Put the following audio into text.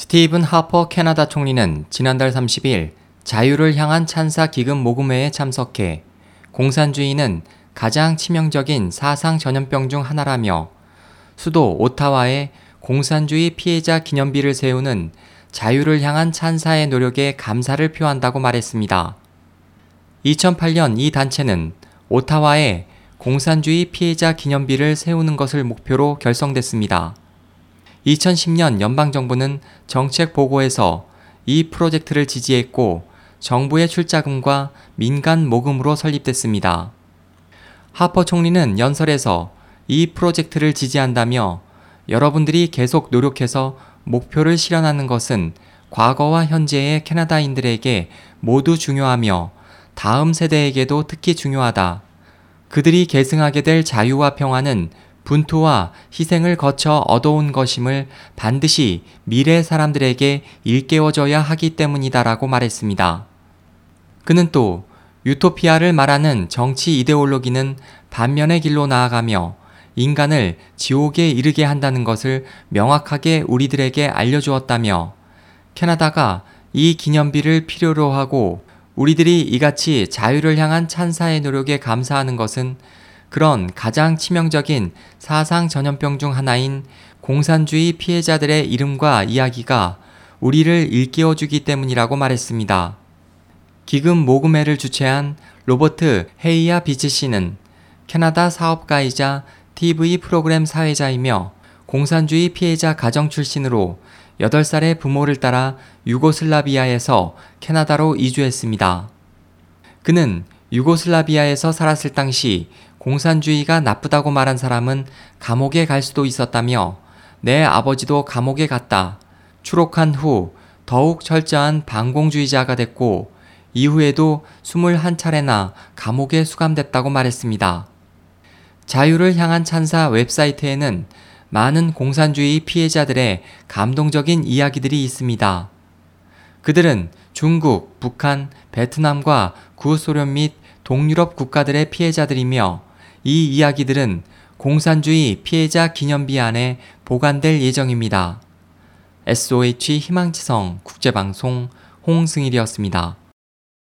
스티븐 하퍼 캐나다 총리는 지난달 30일 자유를 향한 찬사 기금 모금회에 참석해 공산주의는 가장 치명적인 사상 전염병 중 하나라며 수도 오타와에 공산주의 피해자 기념비를 세우는 자유를 향한 찬사의 노력에 감사를 표한다고 말했습니다. 2008년 이 단체는 오타와에 공산주의 피해자 기념비를 세우는 것을 목표로 결성됐습니다. 2010년 연방정부는 정책 보고에서 이 프로젝트를 지지했고 정부의 출자금과 민간 모금으로 설립됐습니다. 하퍼 총리는 연설에서 이 프로젝트를 지지한다며 여러분들이 계속 노력해서 목표를 실현하는 것은 과거와 현재의 캐나다인들에게 모두 중요하며 다음 세대에게도 특히 중요하다. 그들이 계승하게 될 자유와 평화는 분투와 희생을 거쳐 얻어온 것임을 반드시 미래 사람들에게 일깨워줘야 하기 때문이다라고 말했습니다. 그는 또 유토피아를 말하는 정치 이데올로기는 반면의 길로 나아가며 인간을 지옥에 이르게 한다는 것을 명확하게 우리들에게 알려주었다며 캐나다가 이 기념비를 필요로 하고 우리들이 이같이 자유를 향한 찬사의 노력에 감사하는 것은 그런 가장 치명적인 사상 전염병 중 하나인 공산주의 피해자들의 이름과 이야기가 우리를 일깨워주기 때문이라고 말했습니다. 기금 모금회를 주최한 로버트 헤이야 비츠 씨는 캐나다 사업가이자 TV 프로그램 사회자이며 공산주의 피해자 가정 출신으로 8살의 부모를 따라 유고슬라비아에서 캐나다로 이주했습니다. 그는 유고슬라비아에서 살았을 당시 공산주의가 나쁘다고 말한 사람은 감옥에 갈 수도 있었다며 내 아버지도 감옥에 갔다. 추록한 후 더욱 철저한 반공주의자가 됐고 이후에도 21차례나 감옥에 수감됐다고 말했습니다. 자유를 향한 찬사 웹사이트에는 많은 공산주의 피해자들의 감동적인 이야기들이 있습니다. 그들은 중국, 북한, 베트남과 구소련 및 동유럽 국가들의 피해자들이며 이 이야기들은 공산주의 피해자 기념비 안에 보관될 예정입니다. SOH 희망지성 국제방송 홍승일이었습니다.